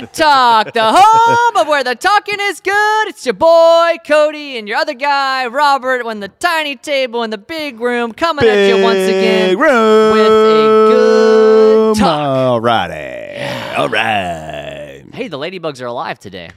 Good Talk, the home of where the talking is good. It's your boy Cody and your other guy Robert on the tiny table in the big room, coming at you once again room. with a good talk. Alrighty. All right. Hey, the ladybugs are alive today.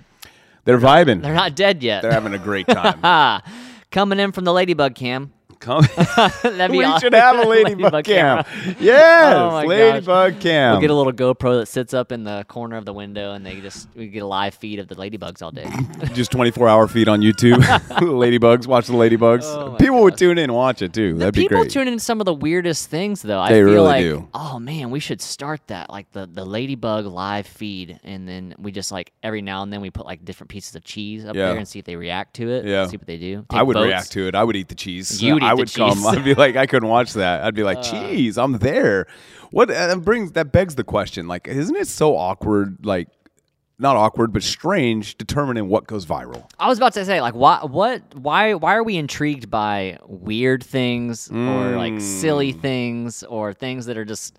They're vibing. They're not dead yet. They're having a great time. Coming in from the ladybug cam. Come. That'd be we awesome. should have a ladybug, cam. camera. Yes, Oh my gosh. ladybug cam. We'll get a little GoPro that sits up in the corner of the window, and they just we get a live feed of the ladybugs all day. Just 24 hour feed on YouTube. ladybugs, watch the ladybugs. Oh People would tune in and watch it too. That'd be great. People tune in some of the weirdest things, though. I They feel really like, do. oh man, we should start that, like the the ladybug live feed, and then we just like every now and then we put like different pieces of cheese up Yeah. there and see if they react to it. Yeah. see what they do. I would votes. react to it. I would eat the cheese. You would I would come. Uh. I'd be like, I couldn't watch that. I'd be like, cheese, I'm there. What uh, that brings that begs the question, like, isn't it so awkward, like not awkward, but strange determining what goes viral? I was about to say, like, why, what, why, why are we intrigued by weird things or like silly Mm. things or things that are just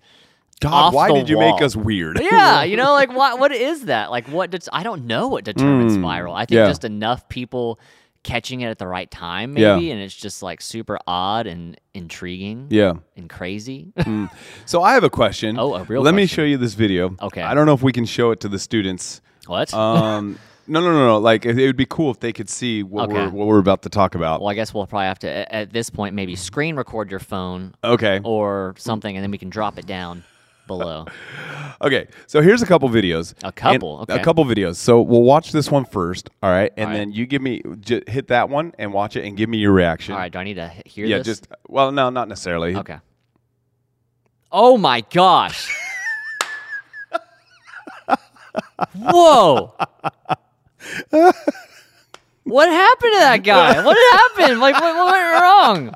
God, why did you wall. make us weird? yeah, you know, like what what is that? Like what did I don't know what determines viral. I think Mm. yeah. just enough people catching it at the right time Yeah. maybe and it's just like super odd and intriguing yeah. and crazy. So I have a question. Oh, a real Let me show you this video. Okay. I don't know if we can show it to the students. what? Um, no, no, no, no. Like it would be cool if they could see what Okay. we're what we're about to talk about. well, I guess we'll probably have to at this point maybe screen record your phone Okay. or something and then we can drop it down below. Okay, so here's a couple videos. A couple, okay. A couple videos. So we'll watch this one first, all right? And All right. then you give me j- hit that one and watch it and give me your reaction. All right, do I need to hear Yeah, this? just well, no, not necessarily. Okay. Oh my gosh. Whoa. what happened to that guy? What happened? Like, what, what went wrong?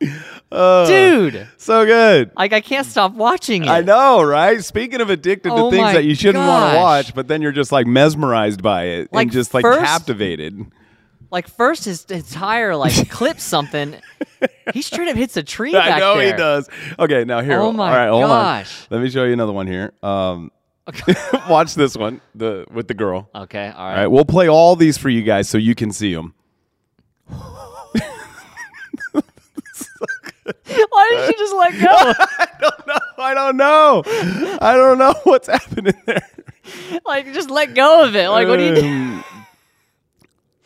Uh, Dude, So good. like, I can't stop watching it. I know, right? Speaking of addicted Oh to things that you shouldn't want to gosh. watch, but then you're just like mesmerized by it Like, and just like first- captivated. Like, first, his, entire like, clips something. He straight up hits a tree back I know there. he does. Okay, now here. Oh my all right, hold gosh. on. Let me show you another one here. Um, watch this one, the with the girl. Okay, all All right. right, we'll play all these for you guys so you can see them. Why did she just let go? I don't know. I don't know I don't know what's happening there. like, just let go of it. Like, what do you do? Um,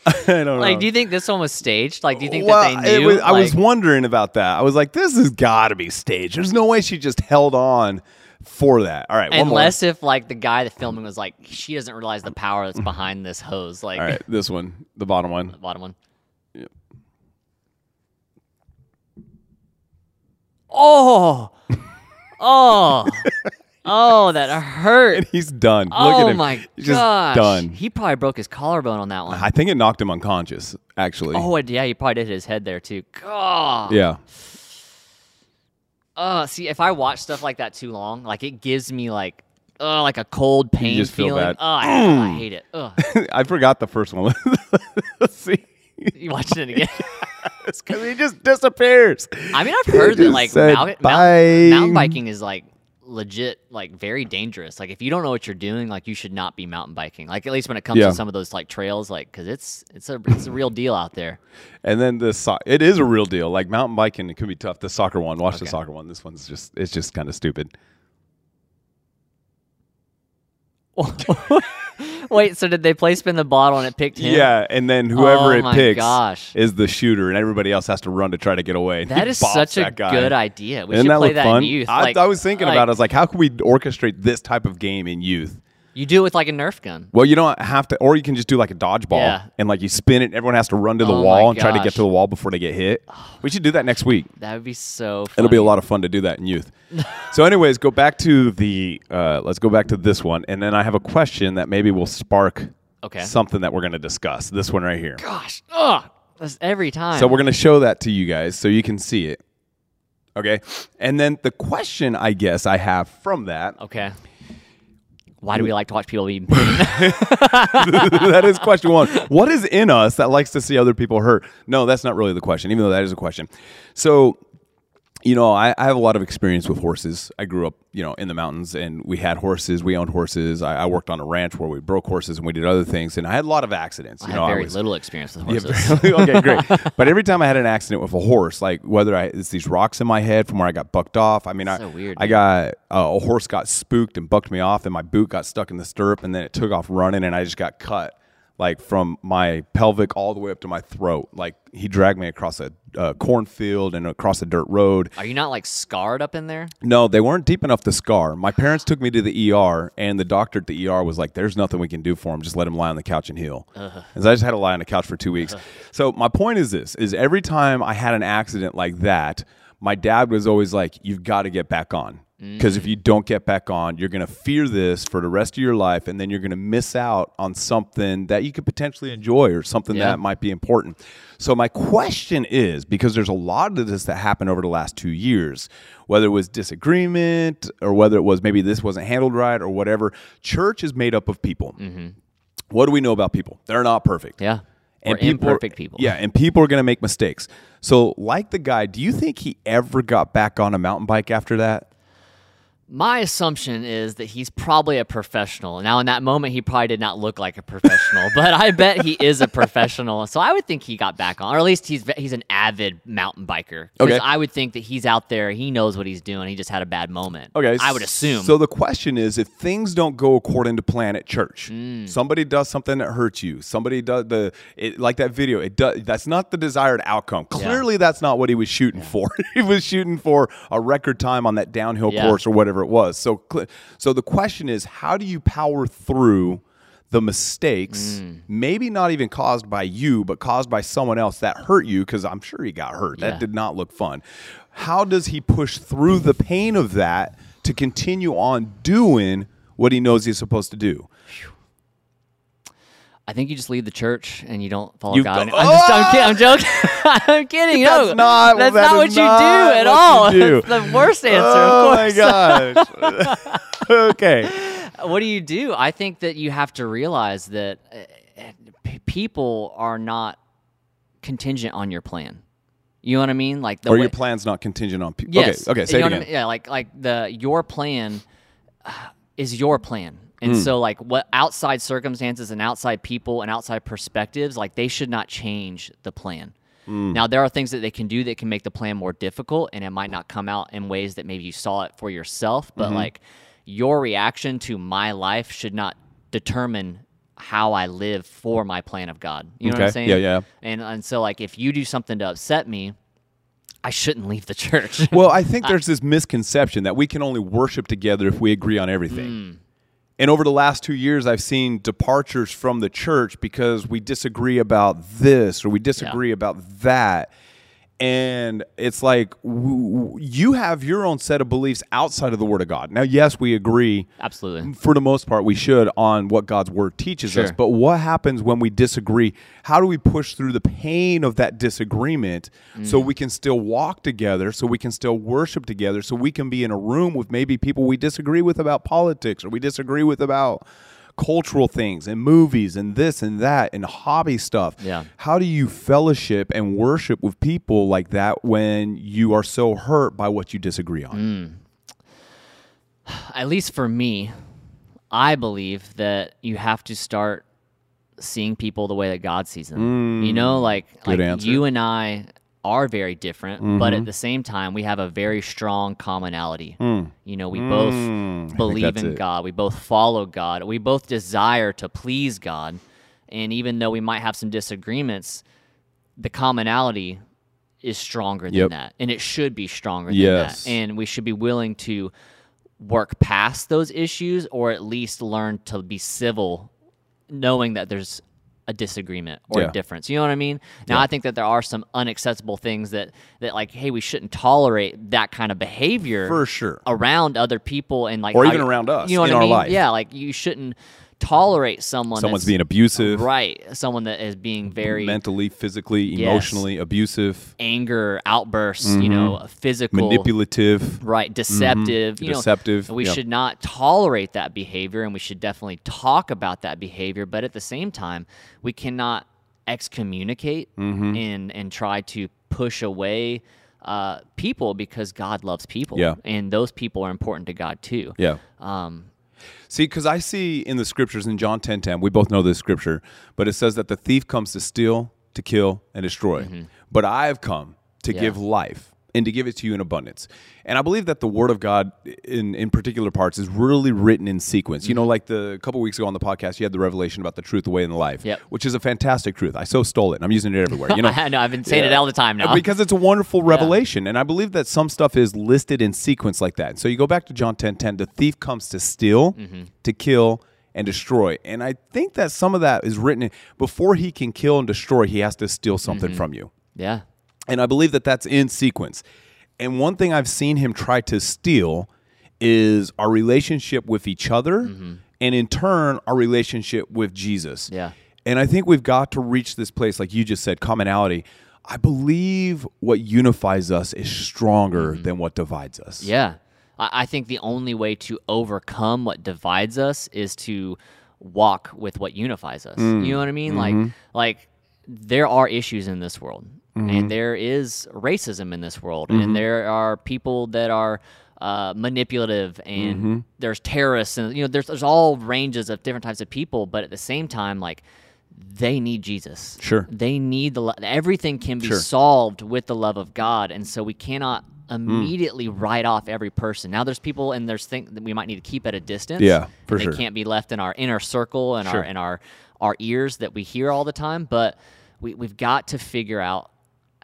I don't know. Like, do you think this one was staged? Like, do you think well, that they it knew? was, I was wondering about that. I was like, this has got to be staged. There's no way she just held on for that. All right, one more. Unless if like the guy that filming was like, she doesn't realize the power that's behind this hose. Like All right, this one, the bottom one. the bottom one. Yep. Oh, oh, oh, that hurt. And he's done. Look oh at him. my He's just gosh, done. He probably broke his collarbone on that one. I think it knocked him unconscious, actually. Oh, yeah, he probably did hit his head there too. God. Yeah. Uh, see, if I watch stuff like that too long, like it gives me like, uh, like a cold pain just feel feeling. bad. Oh, I, I hate it. Ugh. I forgot the first one. Let's see. You watching it again? Because he just disappears. I mean, I've heard that like said mountain, mountain, mountain biking is like legit, like very dangerous. Like if you don't know what you're doing, like you should not be mountain biking. Like at least when it comes Yeah. to some of those like trails, like because it's it's a it's a real deal out there. And then the so- it is a real deal. Like mountain biking, it can be tough. The soccer one, watch the soccer one. This one's just it's just kind of stupid. Wait, so did they play spin the bottle and it picked him? Yeah, and then whoever Oh it picks gosh. is the shooter, and everybody else has to run to try to get away. That is He is bops such a that guy. good idea. We Isn't should that play that fun? in youth. I, like, I was thinking like, about. it. I was like, how can we orchestrate this type of game in youth? You do it with like a Nerf gun. Well, you don't have to, or you can just do like a dodgeball, Yeah. and like you spin it. And everyone has to run to the Oh wall and try to get to the wall before they get hit. We should do that next week. That would be so. Funny. It'll be a lot of fun to do that in youth. so, anyways, go back to the. Uh, let's go back to this one, and then I have a question that maybe will spark Okay. something that we're going to discuss. This one right here. Gosh, ugh, that's every time. So we're going to show that to you guys so you can see it. Okay, and then the question I guess I have from that okay. Why do we like to watch people be? that is question one. What is in us that likes to see other people hurt? No, that's not really the question, even though that is a question. So, you know, I, I have a lot of experience with horses. I grew up, you know, in the mountains, and we had horses. We owned horses. I, I worked on a ranch where we broke horses, and we did other things. And I had a lot of accidents. I You have know, I very was- little experience with Yeah, horses. very- okay, great. But every time I had an accident with a horse, like whether I it's these rocks in my head from where I got bucked off. I mean, I So weird, I got uh, a horse got spooked and bucked me off, and my boot got stuck in the stirrup, and then it took off running, and I just got cut like from my pelvic all the way up to my throat. Like he dragged me across a uh, cornfield and across a dirt road. Are you not like scarred up in there? No, they weren't deep enough to scar. My parents took me to the ER, and the doctor at the ER was like, "There's nothing we can do for him. Just let him lie on the couch and heal." And so I just had to lie on the couch for two weeks. So my point is this: is every time I had an accident like that, my dad was always like, "You've got to get back on." Because if you don't get back on, you're going to fear this for the rest of your life, and then you're going to miss out on something that you could potentially enjoy or something Yeah. that might be important. So my question is because there's a lot of this that happened over the last 2 years, whether it was disagreement or whether it was maybe this wasn't handled right or whatever, church is made up of people. Mm-hmm. What do we know about people? They're not perfect. Yeah. We're people imperfect people. Yeah, and people are going to make mistakes. So, like the guy, do you think he ever got back on a mountain bike after that? My assumption is that he's probably a professional. Now, in that moment, he probably did not look like a professional, but I bet he is a professional. So I would think he got back on, or at least he's he's an avid mountain biker. Okay. I would think that he's out there. He knows what he's doing. He just had a bad moment. Okay, I would assume. So the question is, if things don't go according to plan at church, Mm. somebody does something that hurts you. Somebody does the it, like that video. It does. That's not the desired outcome. Clearly, that's not what he was shooting for. he was shooting for a record time on that downhill Yeah. course or whatever it was. So, so the question is, how do you power through? The mistakes, Mm. maybe not even caused by you, but caused by someone else that hurt you, because I'm sure he got hurt. Yeah. That did not look fun. How does he push through the pain of that to continue on doing what he knows he's supposed to do? I think you just leave the church and you don't follow You God. go- I'm, just, I'm, kidding, I'm joking. I'm kidding. No, That's not- That's that not what you do at all. do. That's the worst answer. oh my gosh. okay. what do you do? I think that you have to realize that uh, people are not contingent on your plan. You know what I mean? Like the Or way- your plan's not contingent on people. Yes. Okay. Okay. Say you know again. I mean? Yeah, like like the your plan uh, is your plan. And so like what outside circumstances and outside people and outside perspectives, like they should not change the plan. Hmm. Now there are things that they can do that can make the plan more difficult and it might not come out in ways that maybe you saw it for yourself, but Mm-hmm. like your reaction to my life should not determine how I live for my plan of God. You know what I'm saying? Yeah, yeah. And and so like if you do something to upset me, I shouldn't leave the church. Well, I think there's this misconception that we can only worship together if we agree on everything. Hmm. And over the last two years, I've seen departures from the church because we disagree about this or we disagree about that. And it's like w- w- you have your own set of beliefs outside of the Word of God. Now, yes, we agree Absolutely. for the most part, we should on what God's word teaches us. But what happens when we disagree? How do we push through the pain of that disagreement so Mm. we can still walk together, so we can still worship together, so we can be in a room with maybe people we disagree with about politics or we disagree with about cultural things and movies and this and that and hobby stuff. Yeah. How do you fellowship and worship with people like that when you are so hurt by what you disagree on? Mm. At least for me, I believe that you have to start seeing people the way that God sees them. You know, like, Mm. Good like answer. you and I are very different, but Mm-hmm. at the same time, we have a very strong commonality. You know, we both Mm, think believe in it. God, we both follow God, we both desire to please God. And even though we might have some disagreements, the commonality is stronger than Yep. that. And it should be stronger Yes. than that. And we should be willing to work past those issues or at least learn to be civil knowing that there's a disagreement or Yeah. a difference. You know what I mean? Now I think that there are some unacceptable things that that like hey, we shouldn't tolerate that kind of behavior For sure. around other people and like Or even you- around us You know what in I mean? life. Yeah, like you shouldn't tolerate someone Someone's that's- being abusive. right, someone that is being very mentally, physically, Yes. emotionally abusive, anger outbursts, you know, physical manipulative. right deceptive you know, Deceptive, we yeah. should not tolerate that behavior and we should definitely talk about that behavior but at the same time we cannot excommunicate Mm-hmm. and and try to push away uh, people because God loves people. Yeah. And those people are important to God too. Yeah. Um, See, because I see in the scriptures in John 10 10, we both know this scripture, but it says that the thief comes to steal, to kill, and destroy. Mm-hmm. But I have come to Yeah. give life and to give it to you in abundance. And I believe that the word of God in, in particular parts is really written in sequence. You know, like the a couple weeks ago on the podcast, you had the revelation about the truth, the way, and the life, Yep. which is a fantastic truth. I so stole it. and I'm using it everywhere. You know, I know, I've been saying it all the time now. Because it's a wonderful revelation. And I believe that some stuff is listed in sequence like that. So you go back to John 10 10, the thief comes to steal, Mm-hmm. to kill, and destroy. And I think that some of that is written in, before he can kill and destroy, he has to steal something Mm-hmm. from you. yeah. And I believe that that's in sequence. And one thing I've seen him try to steal is our relationship with each other and in turn our relationship with Jesus. Yeah. And I think we've got to reach this place like you just said commonality. I believe what unifies us is stronger than what divides us. Yeah. I, I think the only way to overcome what divides us is to walk with what unifies us. Mm. You know what I mean? Mm-hmm. Like like there are issues in this world. And there is racism in this world. Mm-hmm. And there are people that are uh, manipulative and Mm-hmm. there's terrorists and you know there's there's all ranges of different types of people but at the same time like they need Jesus. Sure. They need the lo- everything can be Sure. solved with the love of God, and so we cannot Mm. immediately write off every person. Now there's people and there's things that we might need to keep at a distance. Yeah, for and sure. They can't be left in our inner circle and Sure. our in our our ears that we hear all the time. But we we've got to figure out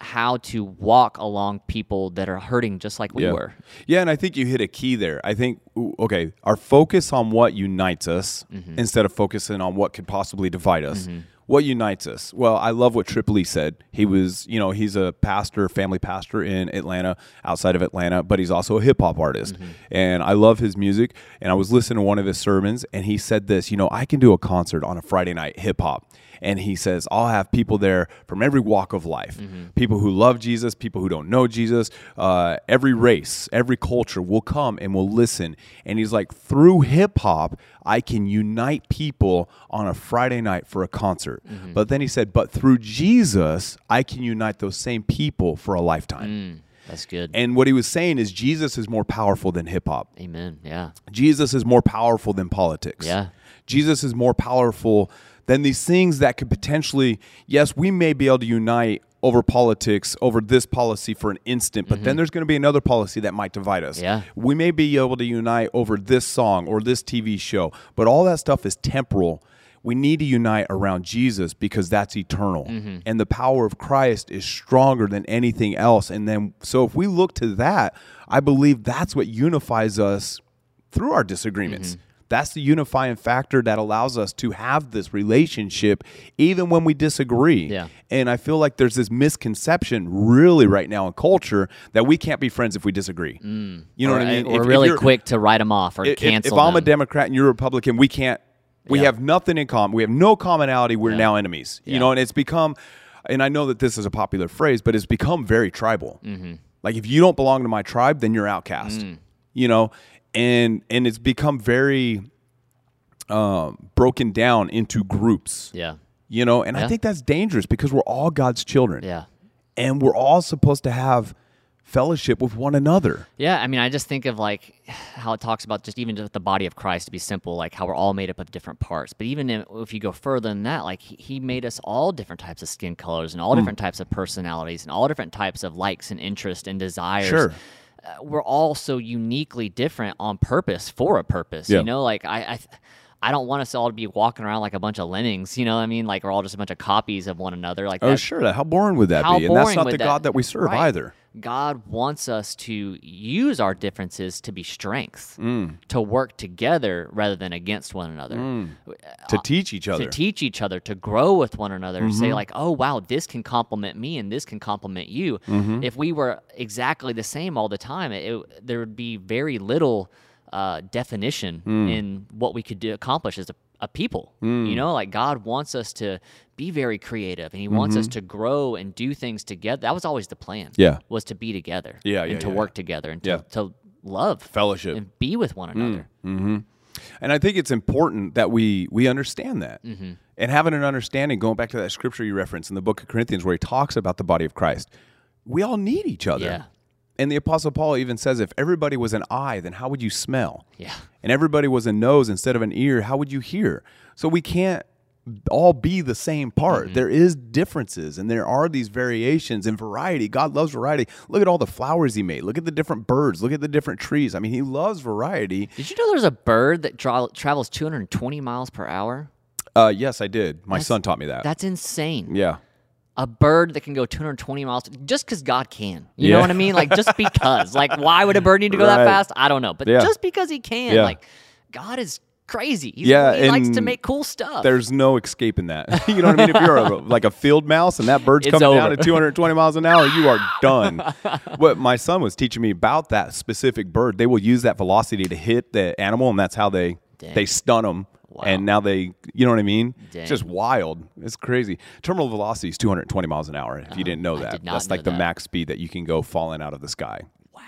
how to walk along people that are hurting just like we yeah. were. Yeah, and I think you hit a key there. I think okay, our focus on what unites us Mm-hmm. instead of focusing on what could possibly divide us. What unites us? Well, I love what Trip Lee said. He was, you know, he's a pastor, family pastor in Atlanta, outside of Atlanta, but he's also a hip hop artist. Mm-hmm. And I love his music. And I was listening to one of his sermons, and he said this, you know, I can do a concert on a Friday night, hip hop. And he says, I'll have people there from every walk of life people who love Jesus, people who don't know Jesus, uh, every race, every culture will come and will listen. And he's like, through hip hop, I can unite people on a Friday night for a concert. But then he said, but through Jesus, I can unite those same people for a lifetime. Mm, that's good. And what he was saying is, Jesus is more powerful than hip hop. Amen. Yeah. Jesus is more powerful than politics. Yeah. Jesus is more powerful than these things that could potentially, yes, we may be able to unite over politics, over this policy for an instant, but then there's going to be another policy that might divide us. Mm-hmm. Yeah. We may be able to unite over this song or this TV show, but all that stuff is temporal. We need to unite around Jesus because that's eternal. Mm-hmm. And the power of Christ is stronger than anything else. And then, so if we look to that, I believe that's what unifies us through our disagreements. Mm-hmm. That's the unifying factor that allows us to have this relationship even when we disagree. Yeah. And I feel like there's this misconception really right now in culture that we can't be friends if we disagree. You know or, what I mean? If- if really quick to write them off or if, cancel if I'm a. Democrat and you're a Republican, we can't. We Yeah. have nothing in common. We have no commonality. We're Yeah. now enemies. You know, and it's become. And I know that this is a popular phrase, but it's become very tribal. Mm-hmm. Like if you don't belong to my tribe, then you're outcast. Mm. You know, and and it's become very um, broken down into groups. yeah. You know, and I think that's dangerous because we're all God's children. Yeah. and we're all supposed to have fellowship with one another. Yeah, I mean, I just think of like how it talks about just even just the body of Christ to be simple, like how we're all made up of different parts. But even if, you go further than that, like he, made us all different types of skin colors and all Hmm. different types of personalities and all different types of likes and interests and desires. Sure. Uh, we're all so uniquely different on purpose for a purpose. Yeah. You know, like I. I I don't want us all to be walking around like a bunch of lemmings, you know what I mean? Like we're all just a bunch of copies of one another. Like Oh, sure. How boring would that be? And that's not the that- God that we serve Right. either. God wants us to use our differences to be strengths, Mm. to work together rather than against one another, To teach each other, to teach each other, to grow with one another. Mm-hmm. Say like, oh wow, this can complement me and this can complement you. Mm-hmm. If we were exactly the same all the time, it, it- there would be very little uh, definition Mm. in what we could do, accomplish as a, a people. Mm. You know, like God wants us to be very creative, and He wants us to grow and do things together. That was always the plan. Mm-hmm. Yeah. was to be together. Yeah, and yeah, to yeah, work together and to, to love Fellowship. and be with one another. And I think it's important that we we understand that. And having an understanding, going back to that scripture you referenced in the book of Corinthians where he talks about the body of Christ. we all need each other. Yeah. And the Apostle Paul even says, if everybody was an eye, then how would you smell? Yeah. And everybody was a nose instead of an ear, how would you hear? So we can't all be the same part. Mm-hmm. There is differences and there are these variations and variety. God loves variety. Look at all the flowers he made. Look at the different birds. Look at the different trees. I mean, he loves variety. Did you know there's a bird that tra- travels 220 miles per hour? Uh, yes, I did. My son taught me that. That's insane. yeah. A bird that can go 220 miles just because God can. You Yeah. know what I mean? Like just because. like why would a bird need to go that fast? I don't know. But Yeah. just because he can, Yeah. like God is crazy. He's, Yeah, he likes to make cool stuff. There's no escaping that. you know what I mean? If you're a, like a field mouse and that bird's It's coming down at 220 miles an hour, you are done. what my son was teaching me about that specific bird, they will use that velocity to hit the animal, and that's how they Dang. they stun them. Wow. And now they, you know what I mean? Dang. It's just wild. It's crazy. Terminal velocity is 220 miles an hour. If you didn't know that, did that's know like the max speed that you can go falling out of the sky. wow.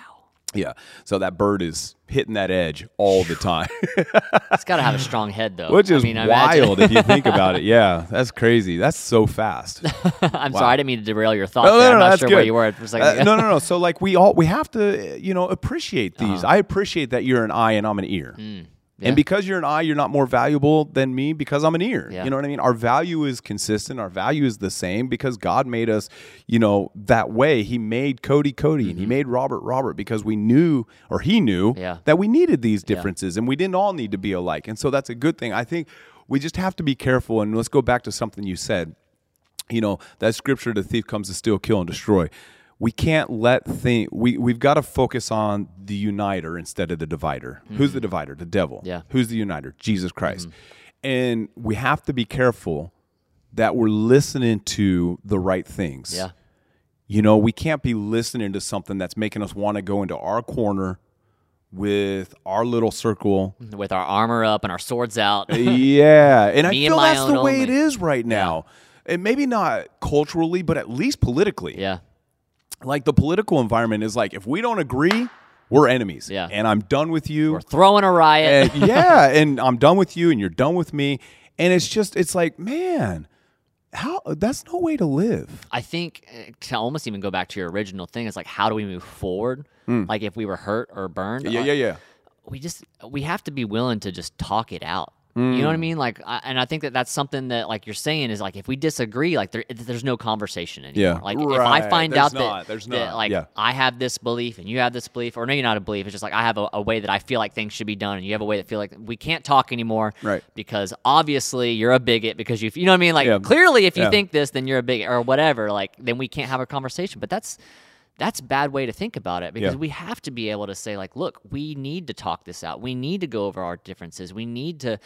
Yeah. So that bird is hitting that edge all the time. It's got to have a strong head though. Which is I mean, wild if you think about it. Yeah, that's crazy. That's so fast. I'm sorry, I didn't mean to derail your thought. No, there. no, I'm no, not sure good. where you were for a second. Uh, no, no, no. So like we all we have to you know appreciate these. Uh-huh. I appreciate that you're an eye and I'm an ear. Mm, yeah. And because you're an eye, you're not more valuable than me because I'm an ear. Yeah. You know what I mean? Our value is consistent. Our value is the same because God made us, you know, that way. He made Cody Cody and he made Robert Robert because we knew or he knew Mm-hmm. Yeah. that we needed these differences and we didn't all need to be alike. And so that's a good thing. I think we just have to be careful and let's go back to something you said you know that scripture the thief comes to steal kill and destroy we can't let think we, we've got to focus on the uniter instead of the divider mm-hmm. who's the divider the devil Mm-hmm. Yeah. who's the uniter jesus christ mm-hmm. and we have to be careful that we're listening to the right things yeah. you know we can't be listening to something that's making us want to go into our corner with our little circle mm-hmm. With our armor up and our swords out. Uh, yeah, and I Me and feel that's the way it only. is right now. And maybe not culturally, but at least politically. yeah. Like the political environment is like if we don't agree, we're enemies. Yeah. And I'm done with you. We're throwing a riot. And- yeah, and I'm done with you and you're done with me. And it's just it's like, man, how that's no way to live. I think uh, to almost even go back to your original thing, it's like how do we move forward? Like if we were hurt or burned, Hmm. Yeah, uh, yeah, yeah. we just we have to be willing to just talk it out. You know what I mm. mean? Like, I, and I think that that's something that, like you're saying, is like if we disagree, like there, there's no conversation anymore. Yeah. Like if I find There's out not. that, There's that, not. like Yeah. I have this belief and you have this belief, or no, you're not a belief, it's just like I have a, a way that I feel like things should be done, and you have a way that feel like we can't talk anymore, Right. Because obviously you're a bigot because you, you know what I mean? Like Yeah. clearly, if you Yeah. think this, then you're a bigot or whatever. Like then we can't have a conversation. But that's that's a bad way to think about it because Yeah. we have to be able to say like look we need to talk this out we need to go over our differences we need to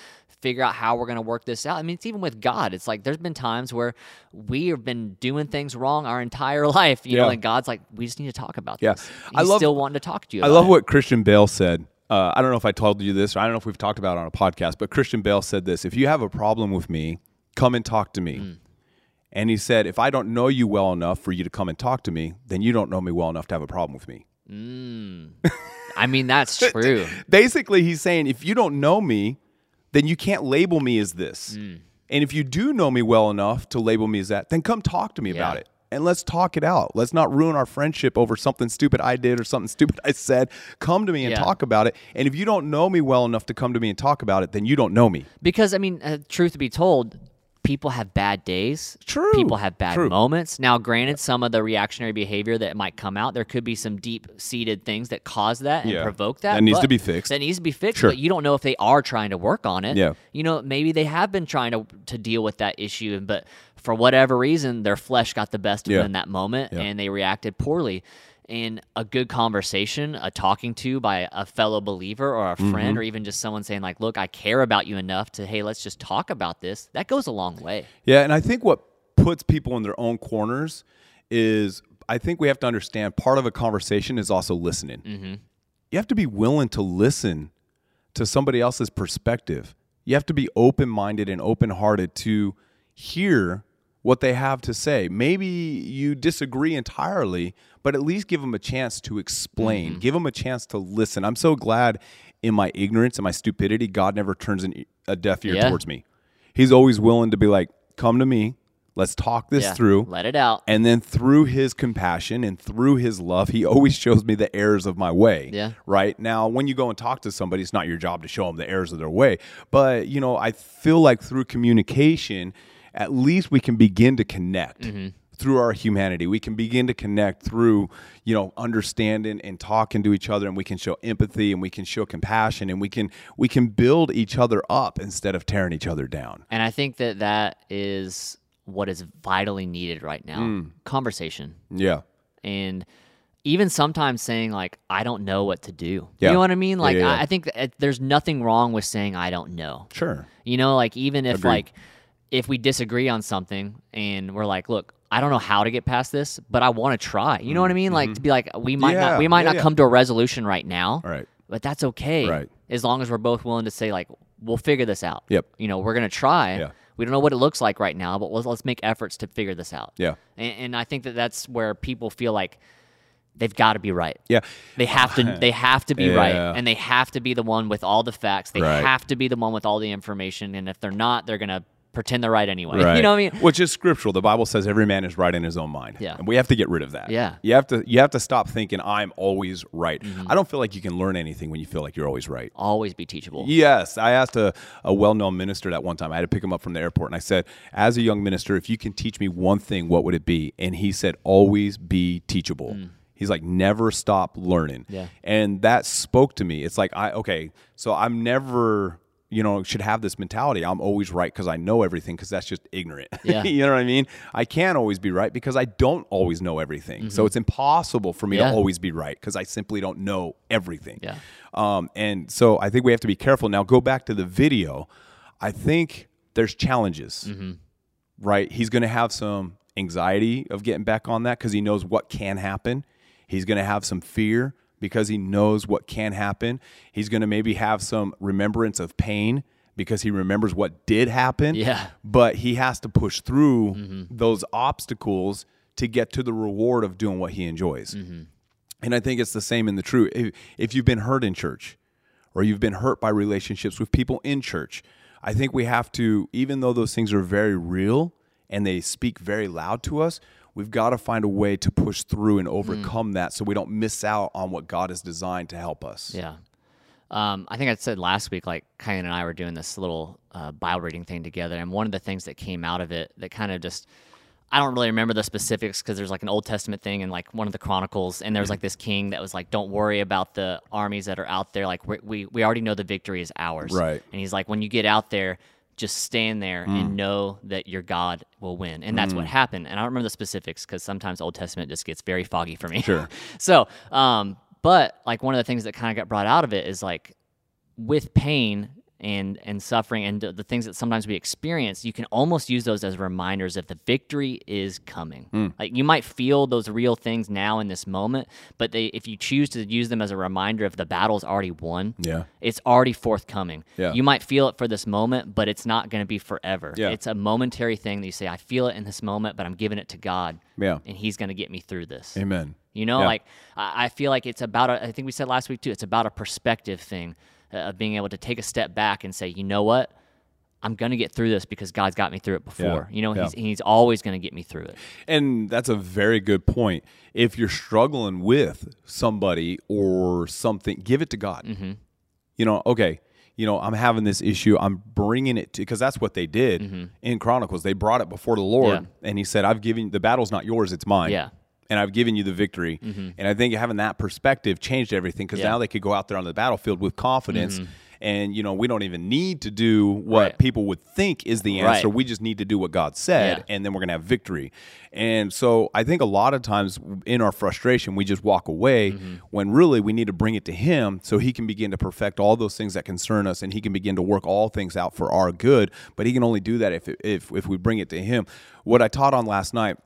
figure out how we're going to work this out i mean it's even with god it's like there's been times where we have been doing things wrong our entire life you know and god's like we just need to talk about Yeah. this I love- still wanting to talk to you I love it. what Christian Bale said. Uh, I don't know if I told you this, or I don't know if we've talked about it on a podcast, but Christian Bale said this If you have a problem with me, come and talk to me. Mm. And he said, If I don't know you well enough for you to come and talk to me, then you don't know me well enough to have a problem with me. i mean that's true Basically, he's saying, If you don't know me, then you can't label me as this. Mm. And if you do know me well enough to label me as that, then come talk to me about it. And let's talk it out. Let's not ruin our friendship over something stupid I did or something stupid I said. Come to me and Yeah. talk about it. And if you don't know me well enough to come to me and talk about it, then you don't know me. because i mean uh, truth to be told people have bad days True. people have bad True. moments now granted some of the reactionary behavior that might come out there could be some deep seated things that cause that and Yeah. provoke that That needs to be fixed. that needs to be fixed Sure. but you don't know if they are trying to work on it Yeah. you know maybe they have been trying to to deal with that issue but for whatever reason their flesh got the best of Yeah. them in that moment Yeah. and they reacted poorly and a good conversation, a talking to by a fellow believer or a Mm-hmm. friend, or even just someone saying like, "Look, I care about you enough to hey, let's just talk about this." That goes a long way. Yeah, and I think what puts people in their own corners is I think we have to understand part of a conversation is also listening. Mm-hmm. You have to be willing to listen to somebody else's perspective. You have to be open minded and open hearted to hear what they have to say. Maybe you disagree entirely, but at least give them a chance to explain, mm-hmm. give them a chance to listen. I'm so glad in my ignorance and my stupidity, God never turns an, a deaf ear Yeah. towards me. He's always willing to be like, come to me, Let's talk this Yeah. through. Let it out. And then through his compassion and through his love, he always shows me the errors of my way. Yeah. Right. Now, when you go and talk to somebody, it's not your job to show them the errors of their way. But, you know, I feel like through communication, at least we can begin to connect. Mm-hmm. Through our humanity, we can begin to connect through, you know, understanding and talking to each other, and we can show empathy, and we can show compassion, and we can we can build each other up instead of tearing each other down. And I think that that is what is vitally needed right now Mm. conversation. Yeah, And even sometimes saying, like, I don't know what to do. Yeah. You know what I mean? Like, yeah, yeah. I, I think that there's nothing wrong with saying, I don't know. sure. You know, like, even if, Agreed. like, if we disagree on something and we're like, look, I don't know how to get past this, but I want to try. You know what I mean? Like to be like, we might Mm-hmm. Yeah, not, we might yeah, not yeah. come to a resolution right now, All right. but that's okay. Right. As long as we're both willing to say, like, we'll figure this out. Yep. You know, we're gonna try. Yeah. We don't know what it looks like right now, but let's, let's make efforts to figure this out. Yeah. And, and I think that that's where people feel like they've got to be right. Yeah. They have to. They have to be right, Yeah. and they have to be the one with all the facts. They Right. have to be the one with all the information. And if they're not, they're gonna pretend they're right anyway. Right. You know what I mean? Which is scriptural. The Bible says every man is right in his own mind. Yeah. And we have to get rid of that. Yeah. You have to you have to stop thinking I'm always right. Mm-hmm. I don't feel like you can learn anything when you feel like you're always right. Always be teachable. Yes, I asked a, a well-known minister that one time. I had to pick him up from the airport, and I said, "As a young minister, if you can teach me one thing, what would it be?" And he said, "Always be teachable." He's like, "Never stop learning." Mm. Yeah. and that spoke to me. It's like, I okay, so I'm never, you know, should have this mentality. I'm always right because I know everything. Because that's just ignorant. Yeah. you know what I mean? I can't always be right because I don't always know everything. So it's impossible for me Mm-hmm. Yeah. to always be right because I simply don't know everything. Yeah. Um, and so I think we have to be careful. Now, go back to the video. I think there's challenges, Mm-hmm. right? He's going to have some anxiety of getting back on that because he knows what can happen. He's going to have some fear because he knows what can happen. He's going to maybe have some remembrance of pain because he remembers what did happen. Yeah. But he has to push through mm-hmm. those obstacles to get to the reward of doing what he enjoys. Mm-hmm. And I think it's the same in the truth. If, if you've been hurt in church or you've been hurt by relationships with people in church, I think we have to, even though those things are very real and they speak very loud to us, we've got to find a way to push through and overcome that so we don't miss out on what God has designed to help us. Yeah. Um, I think I said last week, like Kyan and I were doing this little uh, Bible reading thing together, and one of the things that came out of it that kind of just I don't really remember the specifics because there's like an Old Testament thing and like one of the Chronicles, and there was like this king that was like, "Don't worry about the armies that are out there. Like we, we already know the victory is ours." Right. And he's like, "When you get out there." Just stand there Mm. and know that your God will win, and that's what happened. And I don't remember the specifics because sometimes Old Testament just gets very foggy for me. Sure. so, um, but like one of the things that kind of got brought out of it is like with pain and and suffering and the, the things that sometimes we experience, you can almost use those as reminders that the victory is coming. Hmm. Like you might feel those real things now in this moment, but they, if you choose to use them as a reminder of the battle's already won, Yeah. it's already forthcoming. Yeah. You might feel it for this moment, but it's not going to be forever. Yeah. It's a momentary thing that you say, I feel it in this moment, but I'm giving it to God. Yeah. And He's going to get me through this. Amen. You know, Yeah. like I, I feel like it's about. A, I think we said last week too. It's about a perspective thing of being able to take a step back and say, you know what, I'm gonna get through this because God's got me through it before. You know, Yeah. he's he's always gonna get me through it. And that's a very good point. If you're struggling with somebody or something, give it to God. Mm-hmm. You know, okay, you know, I'm having this issue. I'm bringing it to because that's what they did in Chronicles. They brought it before the Lord, Mm-hmm. Yeah. and He said, "I've given the battle's not yours; it's mine." Yeah. And I've given you the victory. And I think having that perspective changed everything because Yeah. now they could go out there on the battlefield with confidence. And you know we don't even need to do what Right. people would think is the Right. answer. We just need to do what God said, Yeah. and then we're going to have victory. And so I think a lot of times in our frustration, we just walk away Mm-hmm. when really we need to bring it to Him so He can begin to perfect all those things that concern us and He can begin to work all things out for our good. But He can only do that if, if, if we bring it to Him. What I taught on last night.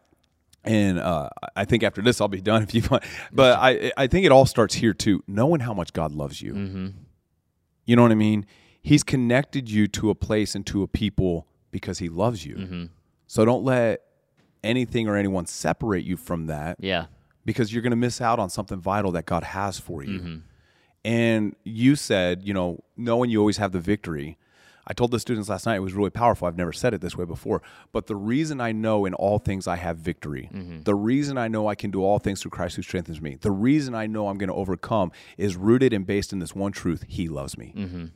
And uh, I think after this, I'll be done if you want. But I, I think it all starts here too, knowing how much God loves you. Mm-hmm. You know what I mean? He's connected you to a place and to a people because he loves you. Mm-hmm. So don't let anything or anyone separate you from that Yeah. because you're going to miss out on something vital that God has for you. Mm-hmm. And you said, you know, knowing you always have the victory. I told the students last night it was really powerful. I've never said it this way before, but the reason I know in all things I have victory, mm-hmm. the reason I know I can do all things through Christ who strengthens me, the reason I know I'm going to overcome is rooted and based in this one truth: He loves me. Mm-hmm.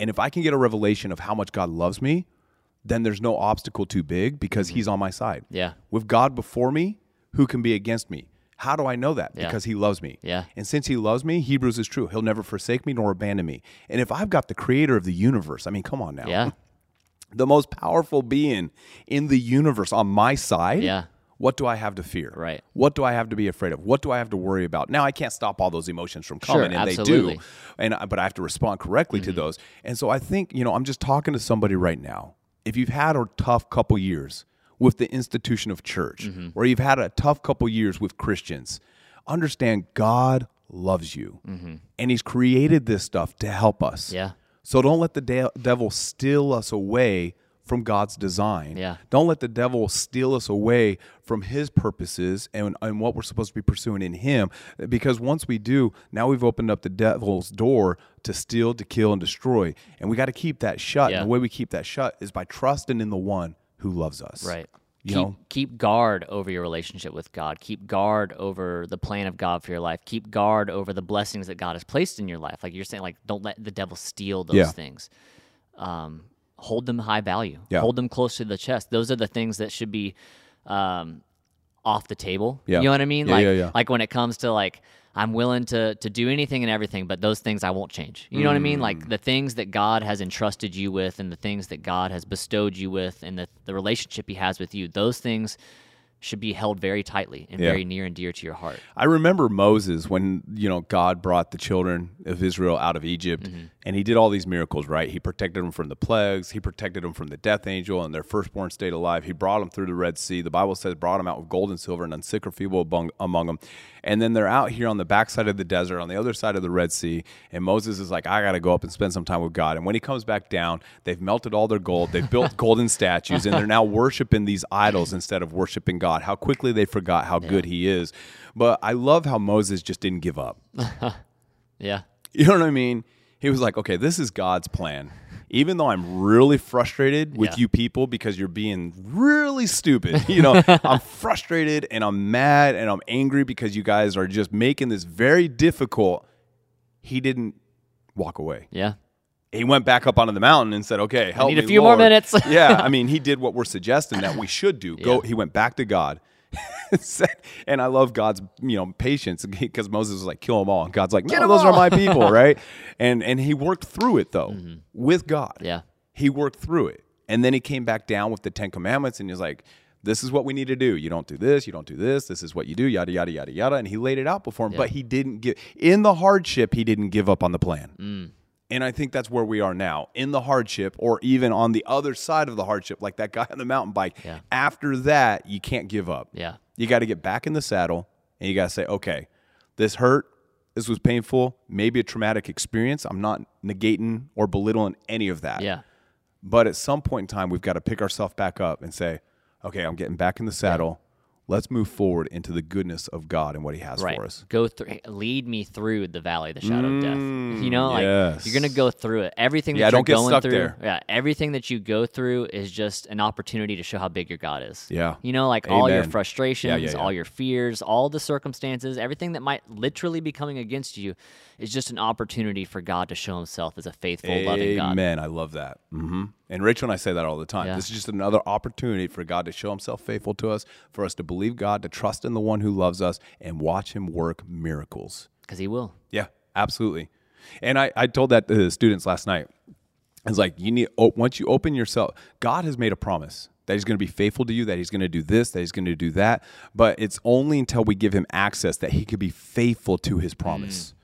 And if I can get a revelation of how much God loves me, then there's no obstacle too big because mm-hmm. He's on my side. Yeah. With God before me, who can be against me? How do I know that? Yeah. Because He loves me. Yeah. And since He loves me, Hebrews is true. He'll never forsake me nor abandon me. And if I've got the creator of the universe, I mean, come on now. Yeah. The most powerful being in the universe on my side. Yeah. What do I have to fear? Right. What do I have to be afraid of? What do I have to worry about? Now I can't stop all those emotions from Sure, coming, and absolutely. they do, and but I have to respond correctly Mm-hmm. to those. And so I think you know I'm just talking to somebody right now. If you've had a tough couple years with the institution of church, Mm-hmm. or you've had a tough couple years with Christians, understand God loves you, and He's created this stuff to help us. Mm-hmm. Yeah. So don't let the de- devil steal us away from God's design. Yeah. Don't let the devil steal us away from his purposes and, and what we're supposed to be pursuing in him. Because once we do, now we've opened up the devil's door to steal, to kill, and destroy. And we got to keep that shut. Yeah. And the way we keep that shut is by trusting in the one who loves us. Right. You keep, know? keep guard over your relationship with God. Keep guard over the plan of God for your life. Keep guard over the blessings that God has placed in your life. Like you're saying, like don't let the devil steal those Yeah. things. Um, hold them high value. Yeah. Hold them close to the chest. Those are the things that should be um, off the table. Yeah. You know what I mean? Yeah, like yeah, yeah. like when it comes to like I'm willing to to do anything and everything, but those things I won't change. You know what I mean? Mm. Like the things that God has entrusted you with and the things that God has bestowed you with and the, the relationship he has with you, those things should be held very tightly and Yeah. very near and dear to your heart. I remember Moses when you know God brought the children of Israel out of Egypt, Mm-hmm. and He did all these miracles. Right? He protected them from the plagues. He protected them from the death angel, and their firstborn stayed alive. He brought them through the Red Sea. The Bible says brought them out with gold and silver, and none sick or feeble among, among them. And then they're out here on the backside of the desert, on the other side of the Red Sea, and Moses is like, I got to go up and spend some time with God. And when he comes back down, they've melted all their gold. They've built golden statues, and they're now worshiping these idols instead of worshiping God. How quickly they forgot how good He is. But I love how Moses just didn't give up. Yeah. You know what I mean? He was like, okay, this is God's plan. Even though I'm really frustrated with Yeah. you people because you're being really stupid, you know, I'm frustrated and I'm mad and I'm angry because you guys are just making this very difficult. He didn't walk away. Yeah. He went back up onto the mountain and said, "Okay, help need a me, few more minutes. yeah, I mean, he did what we're suggesting that we should do. Go. Yeah. He went back to God. Said- and I love God's you know patience because Moses was like kill them all and God's like no those are my people right and and he worked through it though with God Mm-hmm. Yeah. he worked through it and then he came back down with the Ten Commandments and he was like this is what we need to do you don't do this you don't do this this is what you do yada yada yada yada and he laid it out before him but he didn't give in the hardship he didn't give up on the plan Mm. And I think that's where we are now in the hardship, or even on the other side of the hardship, like that guy on the mountain bike. Yeah. After that, you can't give up. Yeah. You got to get back in the saddle and you got to say, okay, this hurt. This was painful, maybe a traumatic experience. I'm not negating or belittling any of that. Yeah. But at some point in time, we've got to pick ourselves back up and say, okay, I'm getting back in the saddle. Let's move forward into the goodness of God and what He has Right. for us. Go through lead me through the valley of the shadow of death. You know, like yes. you're gonna go through it. Everything that Yeah, you're don't get going stuck through. there. Yeah, everything that you go through is just an opportunity to show how big your God is. Yeah. You know, like all your frustrations, Yeah, yeah, all your fears, all the circumstances, everything that might literally be coming against you is just an opportunity for God to show himself as a faithful, loving God. Amen. I love that. hmm And Rachel and I say that all the time. This is just another opportunity for God to show Himself faithful to us, for us to believe God, to trust in the one who loves us, and watch Him work miracles. Because he will. Yeah, absolutely. And I, I told that to the students last night. It's like you need once you open yourself, God has made a promise that He's going to be faithful to you, that He's going to do this, that He's going to do that. But it's only until we give Him access that He could be faithful to His promise. Mm.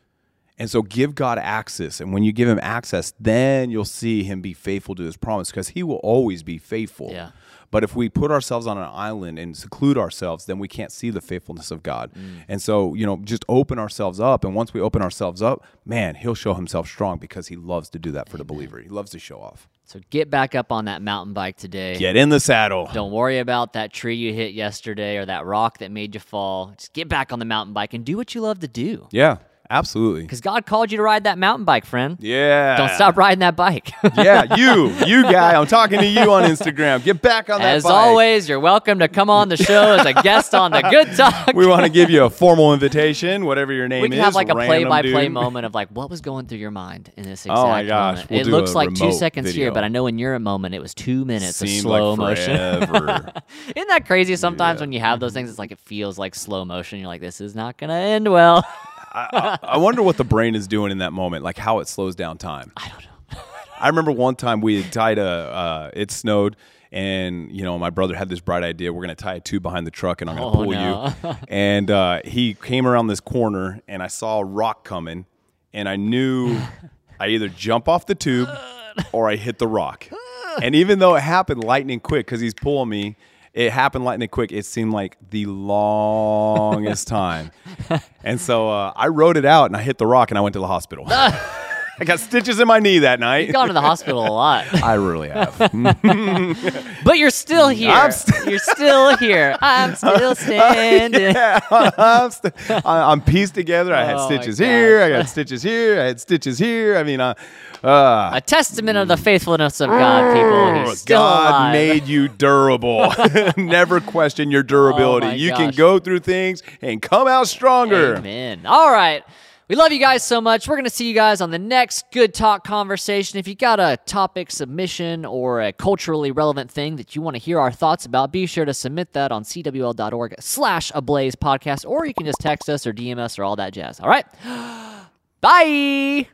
And so give God access. And when you give him access, then you'll see him be faithful to his promise because he will always be faithful. Yeah. But if we put ourselves on an island and seclude ourselves, then we can't see the faithfulness of God. Mm. And so, you know, just open ourselves up. And once we open ourselves up, man, he'll show himself strong because he loves to do that for the believer. He loves to show off. So get back up on that mountain bike today. Get in the saddle. Don't worry about that tree you hit yesterday or that rock that made you fall. Just get back on the mountain bike and do what you love to do. Yeah, absolutely. Because God called you to ride that mountain bike, friend. Yeah. Don't stop riding that bike. yeah, you, you guy. I'm talking to you on Instagram. Get back on that As bike. always, you're welcome to come on the show as a guest on the Good Talk. we want to give you a formal invitation, whatever your name is. We can is. have like a play-by-play moment of like what was going through your mind in this exact Oh my gosh, moment. we'll it looks like two seconds here, but I know in your moment it was two minutes of Seemed slow like motion. forever. Isn't that crazy? Sometimes when you have those things, it's like it feels like slow motion. You're like, this is not gonna end well. I, I wonder what the brain is doing in that moment, like how it slows down time. I don't know. I remember one time we had tied a. Uh, it snowed, and you know my brother had this bright idea. We're gonna tie a tube behind the truck, and I'm gonna Oh, pull no. you. And uh, he came around this corner, and I saw a rock coming, and I knew I either jump off the tube or I hit the rock. And even though it happened lightning quick, because he's pulling me. It happened lightning quick. It seemed like the longest time, and so uh, I rode it out, and I hit the rock, and I went to the hospital. I got stitches in my knee that night. You've gone to the hospital a lot, I really have. but you're still here. I'm st- you're still here. I'm still standing. yeah, I'm, st- I'm pieced together. I had Oh stitches here. I gosh. got stitches here. I had stitches here. I mean, uh, uh, A testament of the faithfulness of God, people. God alive. made you durable. Never question your durability. Oh you can go through things and come out stronger. Amen. All right. We love you guys so much. We're going to see you guys on the next Good Talk conversation. If you got a topic submission or a culturally relevant thing that you want to hear our thoughts about, be sure to submit that on cwl.org slash ablaze podcast, or you can just text us or DM us or all that jazz. All right. Bye.